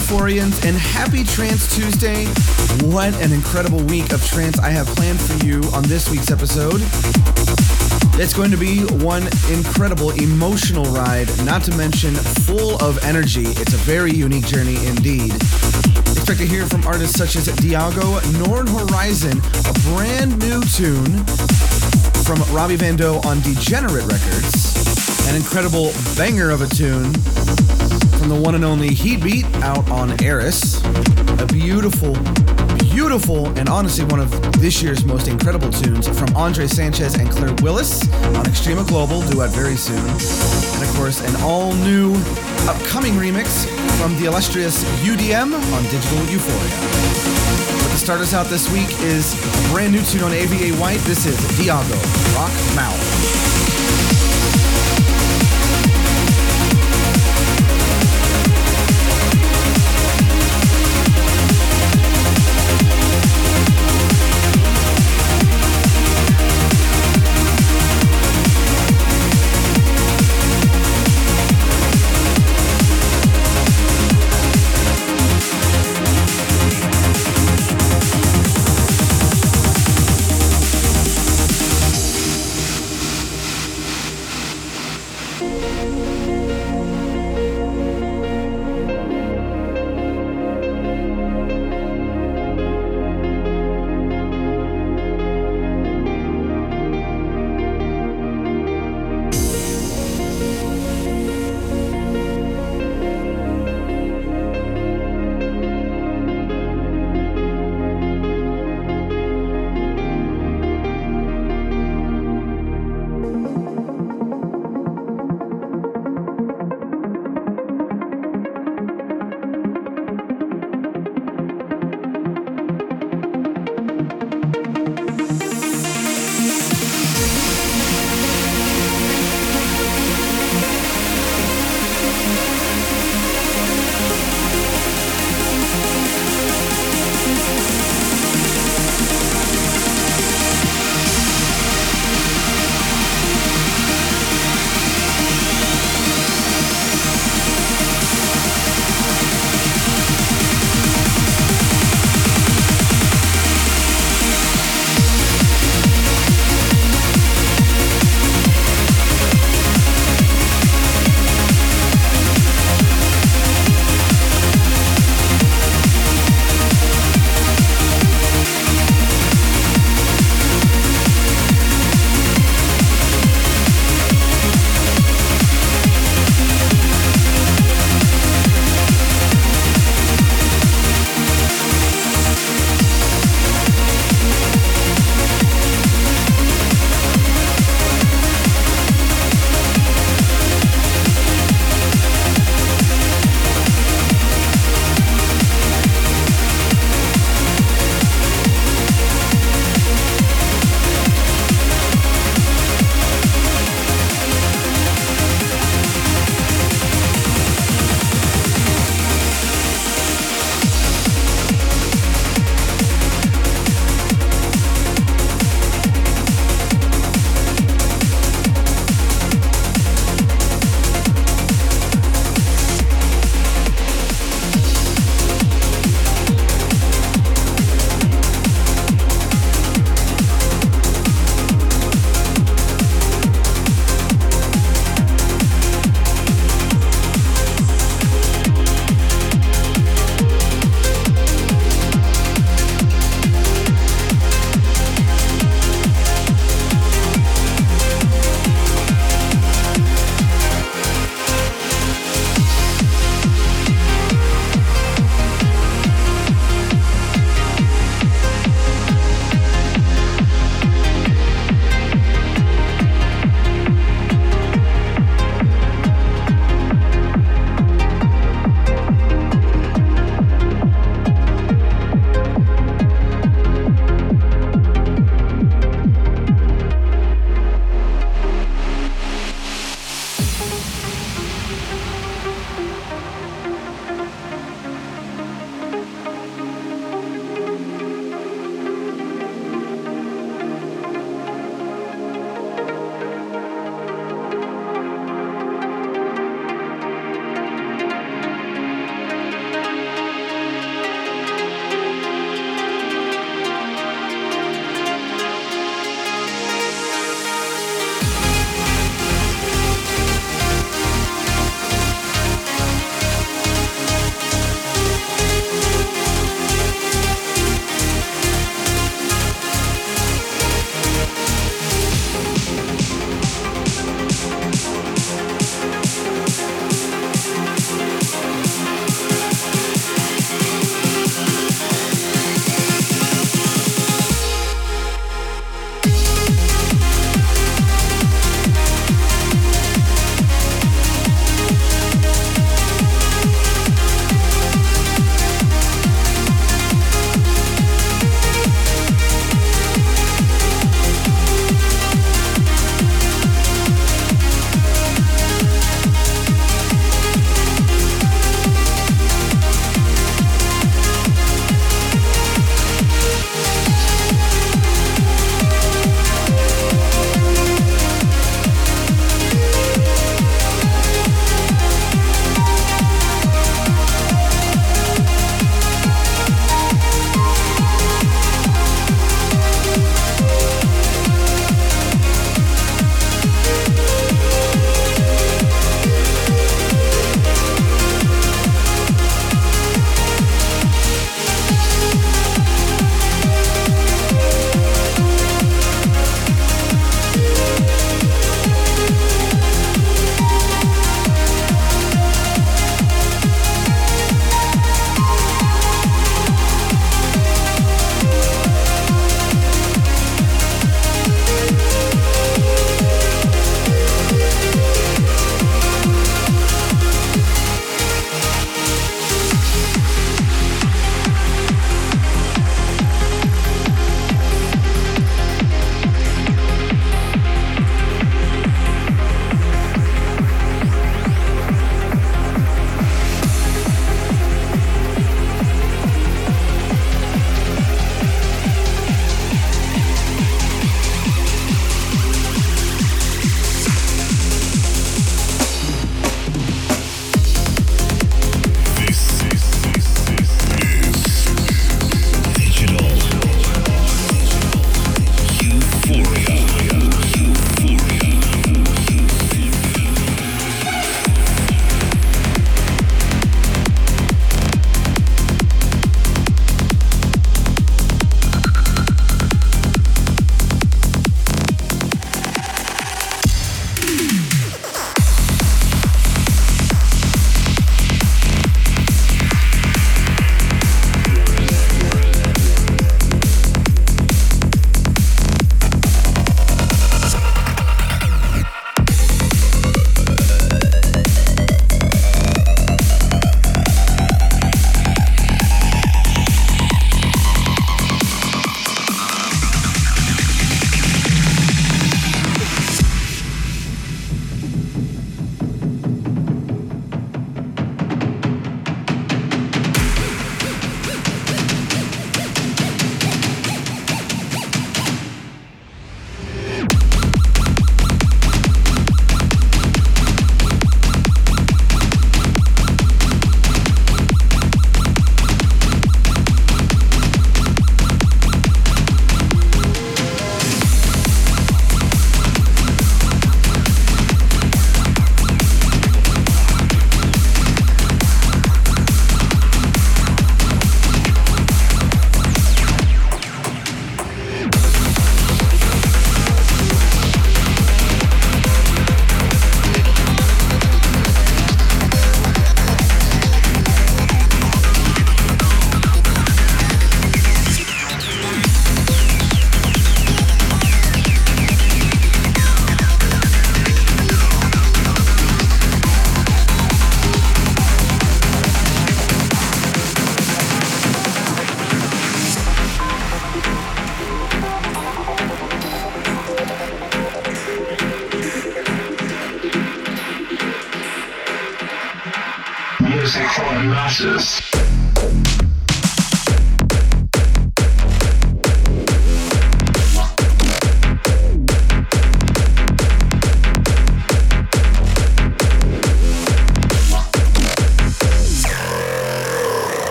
Euphorians, and happy Trance Tuesday. What an incredible week of trance I have planned for you on this week's episode. It's going to be one incredible emotional ride, not to mention full of energy. It's a very unique journey indeed. Expect to hear from artists such as Diago, Norn Horizon, a brand new tune from Robbie Van Doe on Degenerate Records, an incredible banger of a tune from the one and only Heatbeat out on Eris. A beautiful, beautiful, and honestly one of this year's most incredible tunes from Andre Sanchez and Claire Willis on Extrema Global, due out very soon. And of course, an all new upcoming remix from the illustrious UDM on Digital Euphoria. But to start us out this week is a brand new tune on AVA White. This is Diago, Rock Mouth.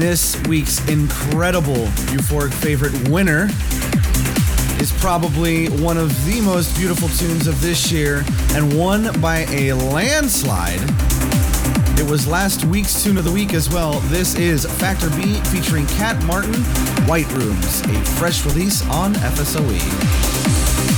This week's incredible euphoric favorite winner is probably one of the most beautiful tunes of this year and won by a landslide. It was last week's tune of the week as well. This is Factor B featuring Cat Martin, White Rooms, a fresh release on FSOE.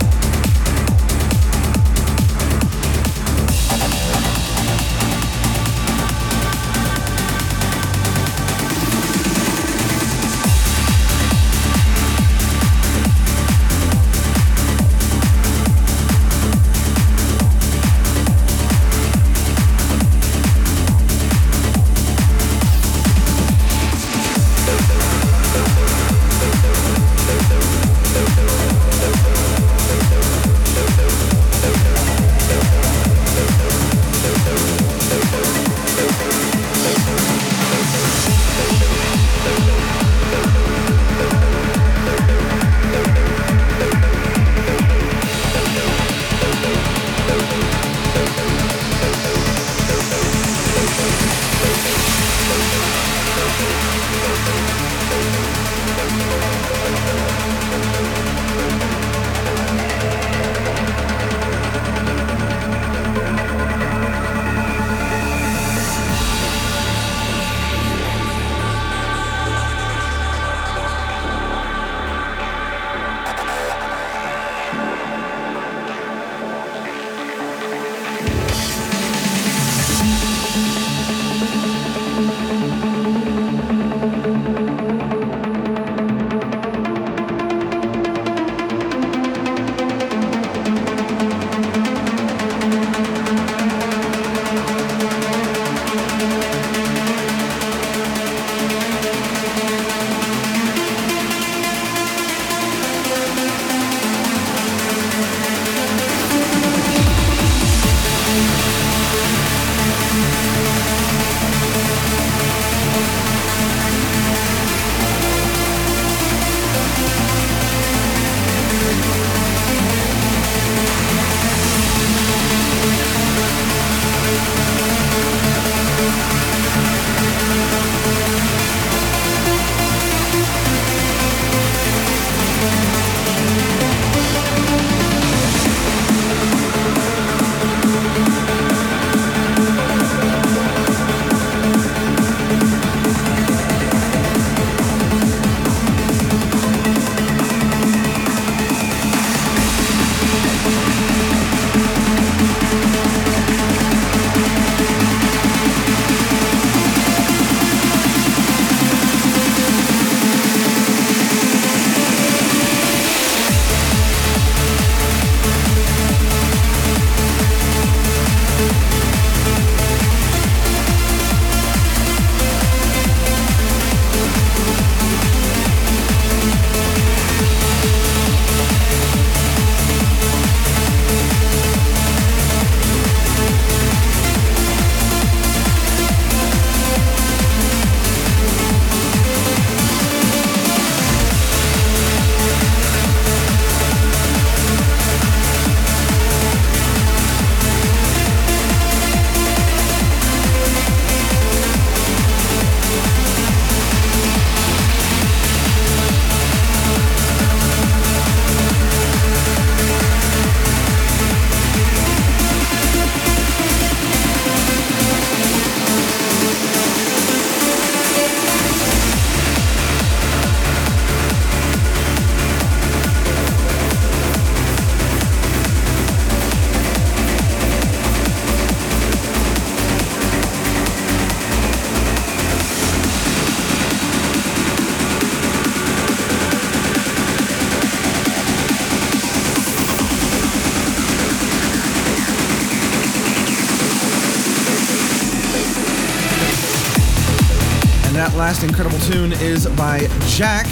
Incredible tune is by Jack.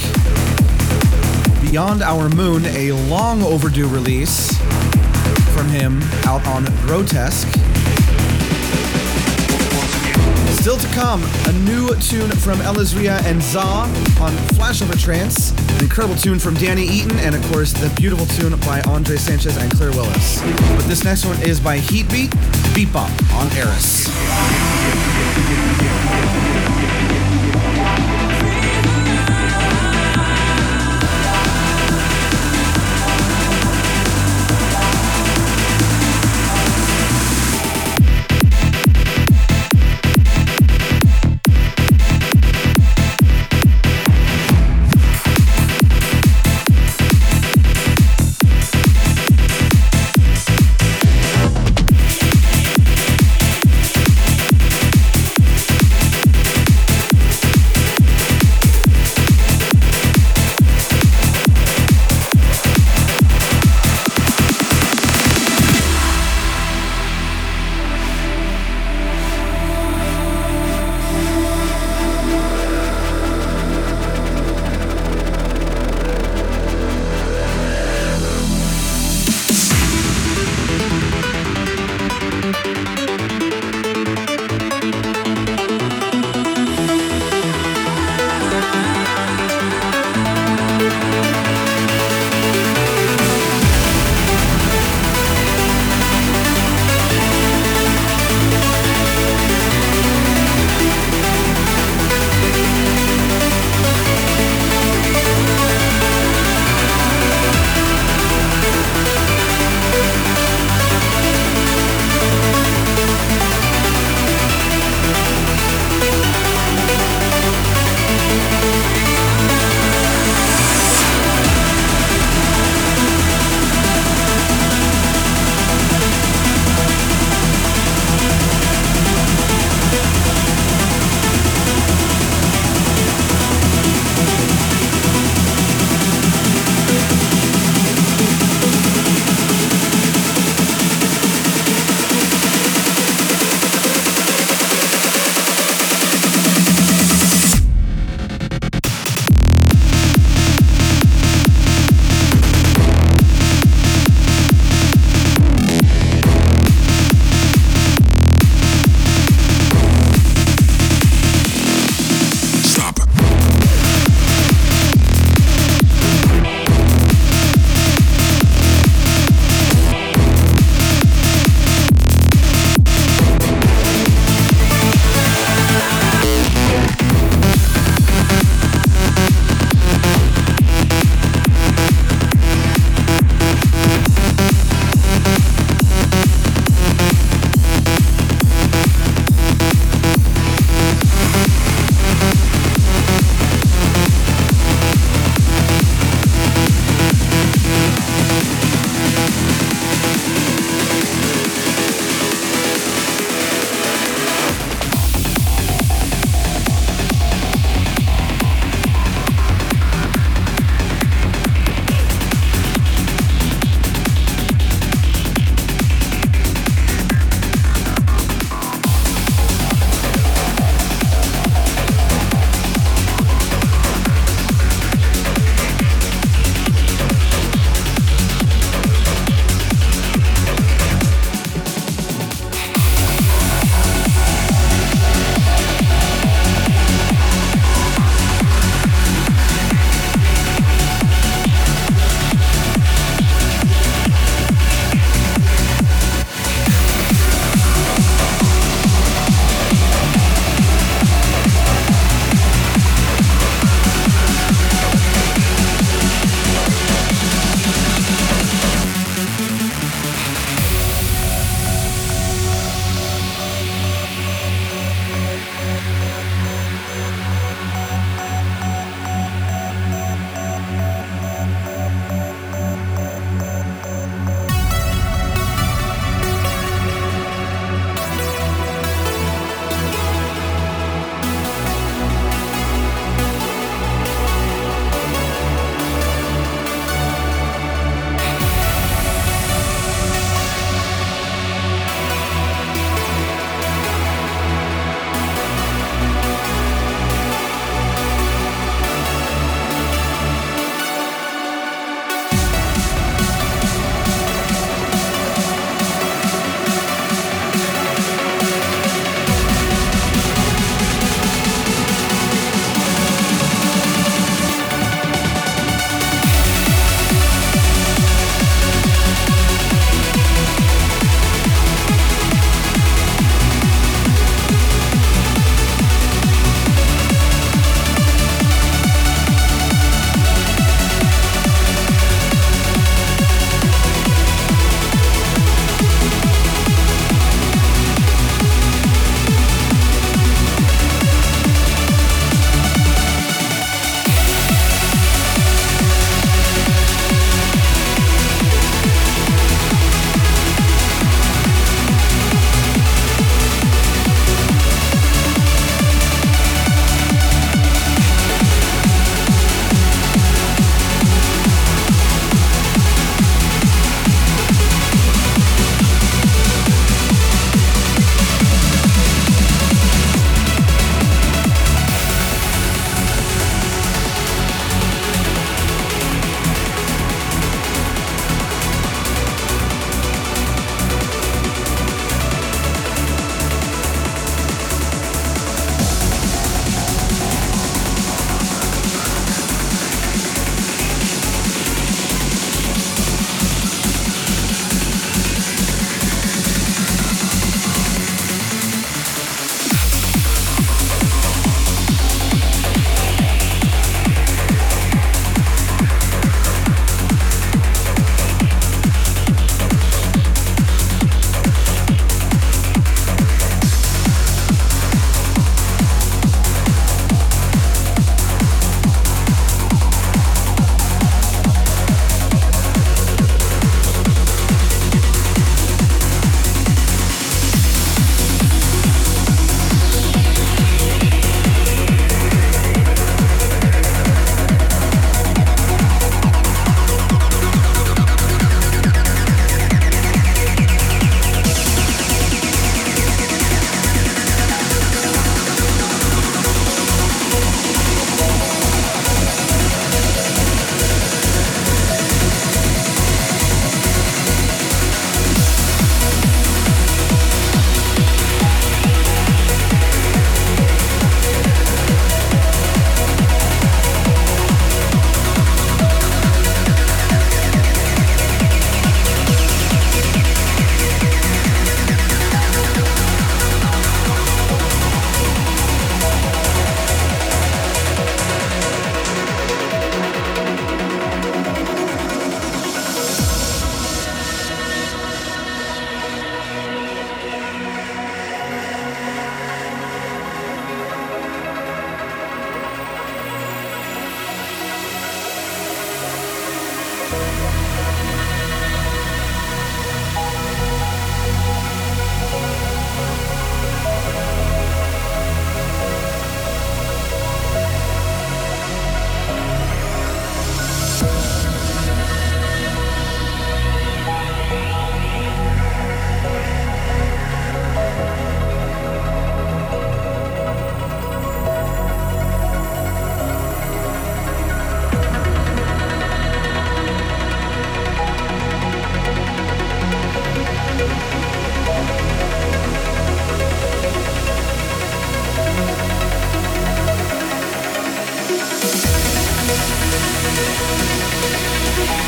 Beyond Our Moon, a long overdue release from him out on Grotesque. Still to come, a new tune from Elizria and Za on Flashover Trance, an incredible tune from Danny Eaton, and of course the beautiful tune by Andre Sanchez and Claire Willis. But this next one is by Heatbeat, Beat Bop on Eris.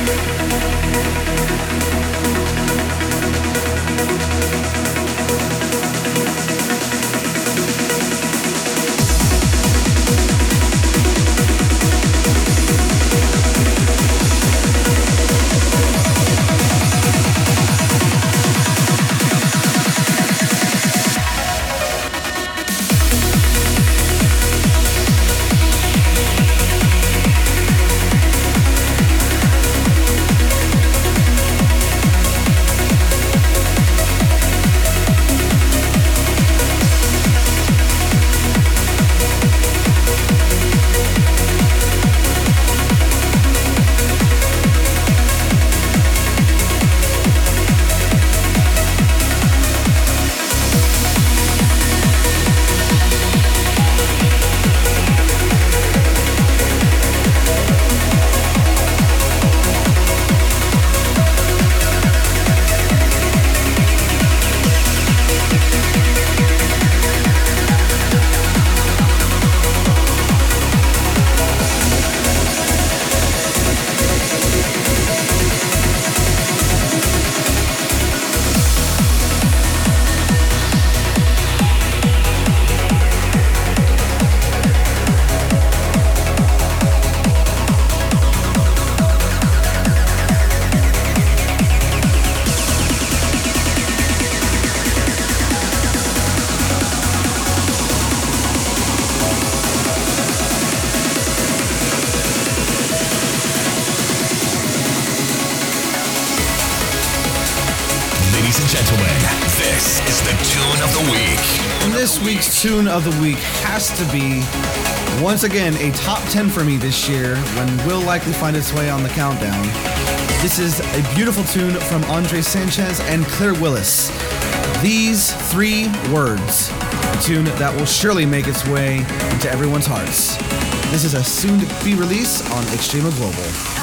Música tune of the week has to be, once again, a top 10 for me this year when will likely find its way on the countdown. This is a beautiful tune from Andre Sanchez and Claire Willis. These three words, a tune that will surely make its way into everyone's hearts. This is a soon to be release on Extrema Global.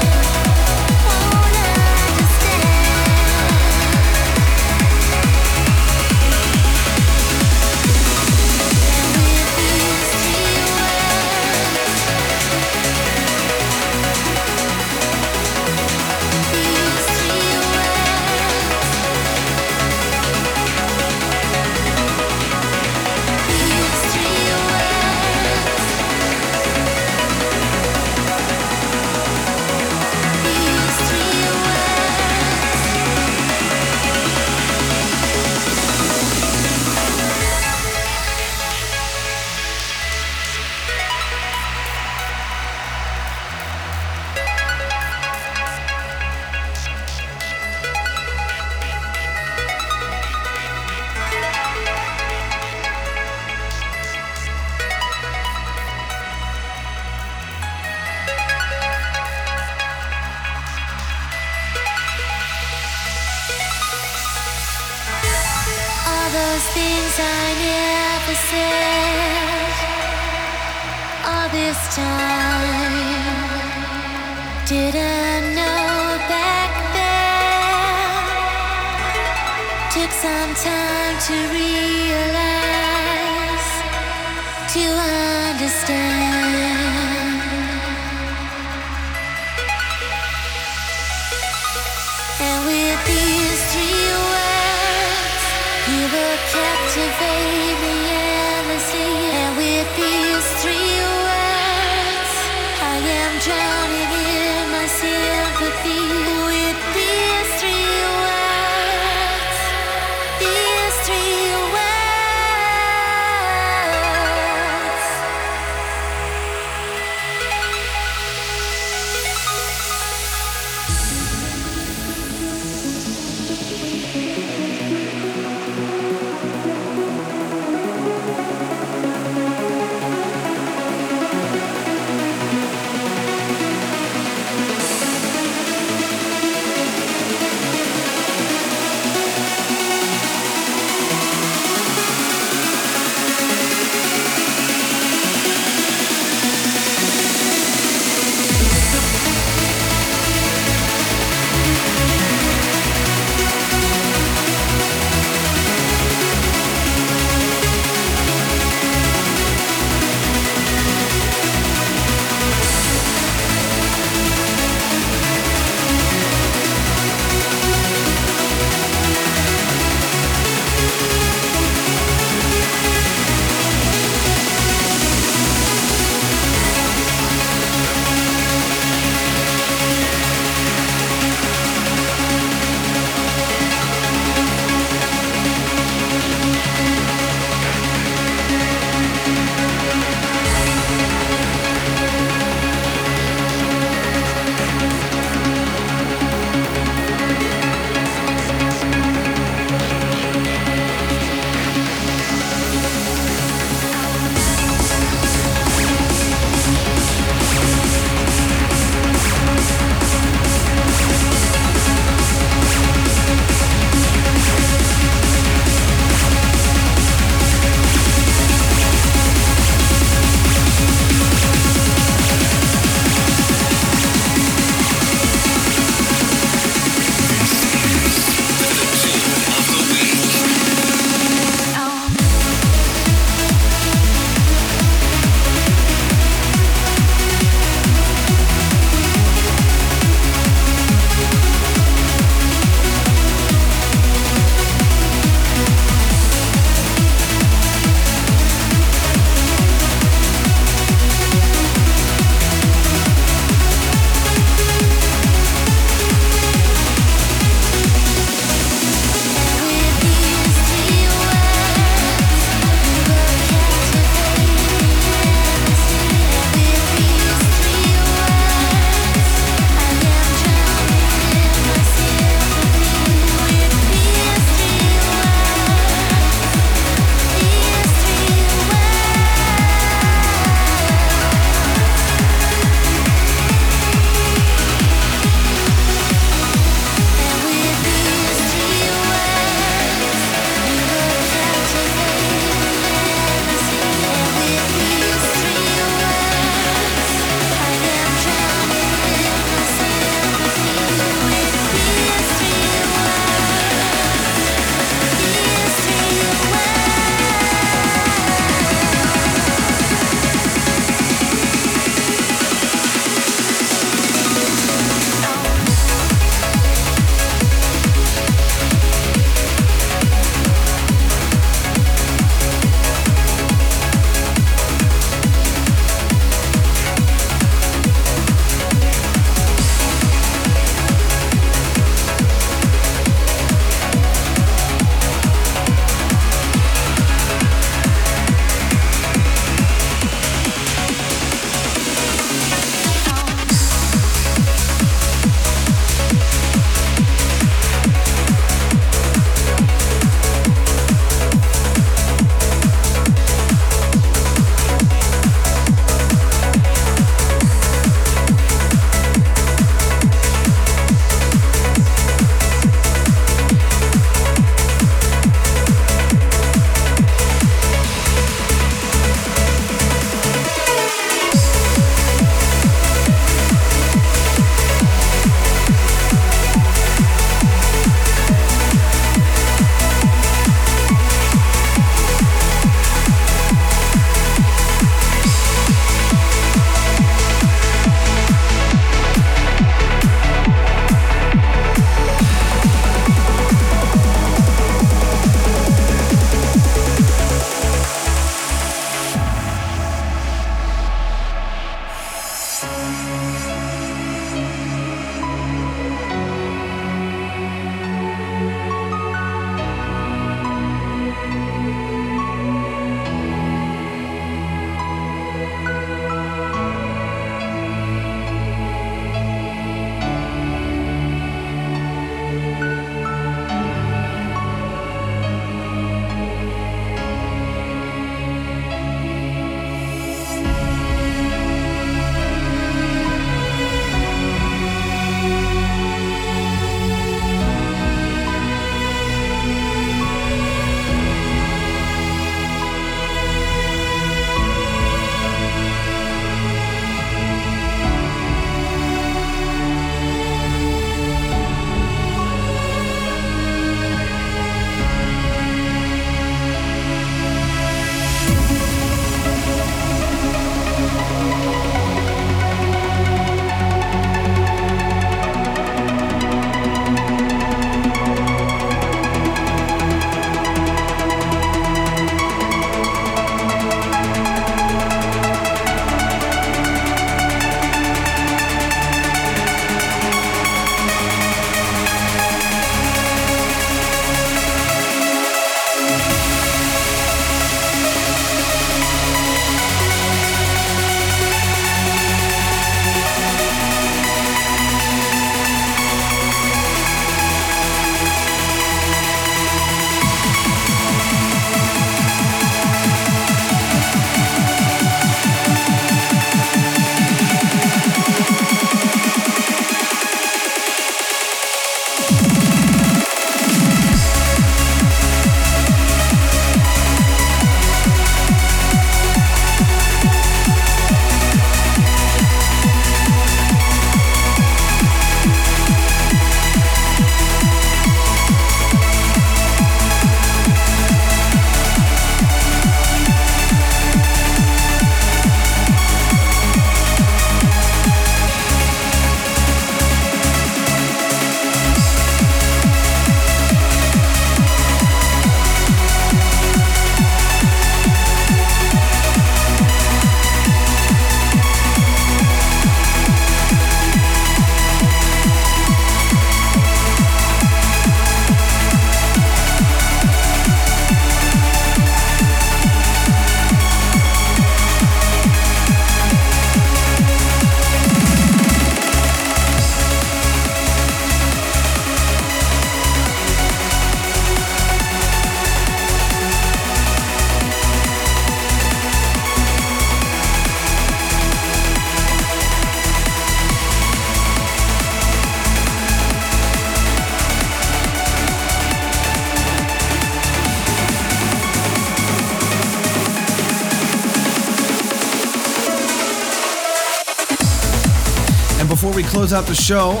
Close out the show,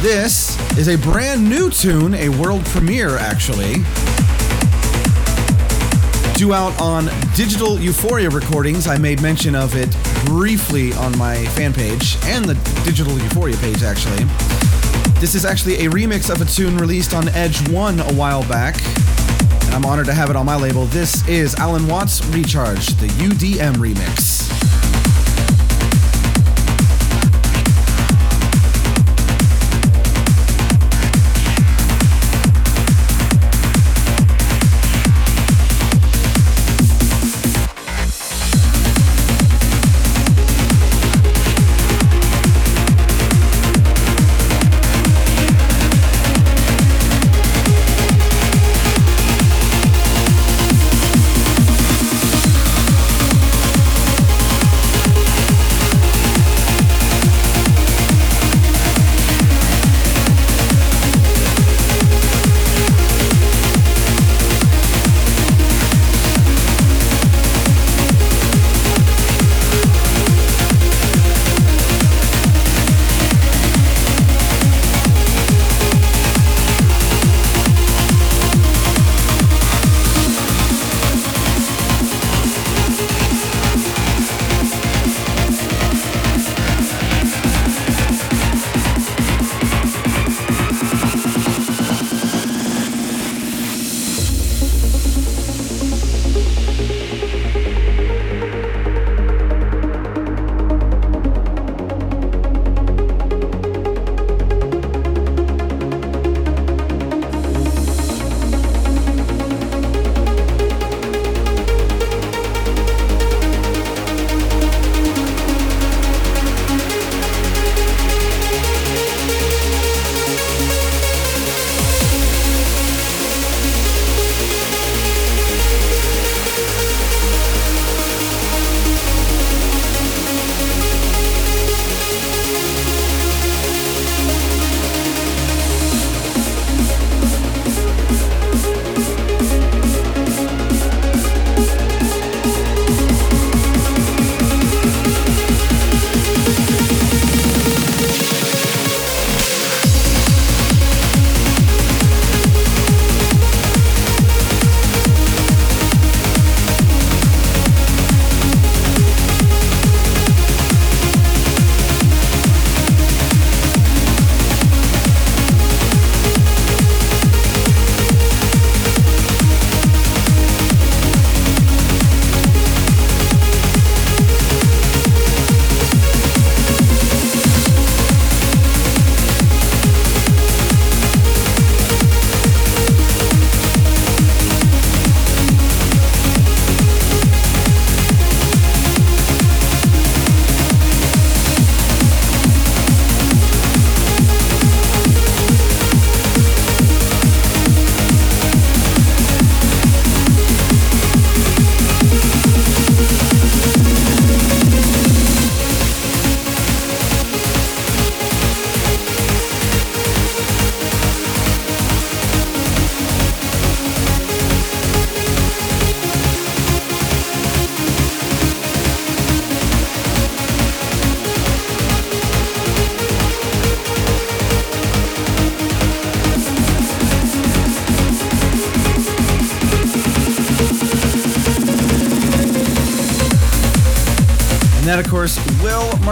this is a brand new tune, a world premiere actually. Due out on Digital Euphoria recordings. I made mention of it briefly on my fan page and the Digital Euphoria page actually. This is actually a remix of a tune released on Edge 1 a while back, and I'm honored to have it on my label. This is Alan Watts Recharge, the UDM remix.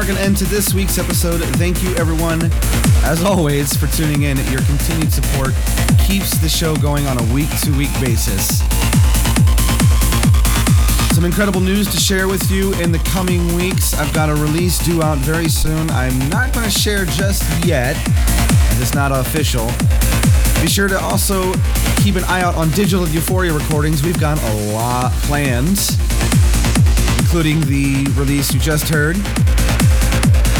Will mark an end to this week's episode. Thank you, everyone, as always, for tuning in. Your continued support keeps the show going on a week to week basis. Some incredible news to share with you in the coming weeks. I've got a release due out very soon. I'm not going to share just yet, as it's not official. Be sure to also keep an eye out on Digital Euphoria recordings. We've got a lot planned, including the release you just heard.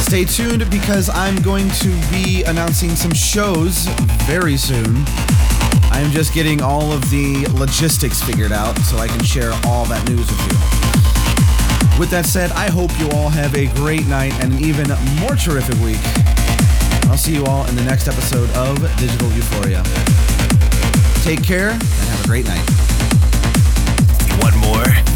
Stay tuned because I'm going to be announcing some shows very soon. I'm just getting all of the logistics figured out so I can share all that news with you. With that said, I hope you all have a great night and an even more terrific week. I'll see you all in the next episode of Digital Euphoria. Take care and have a great night. Want more?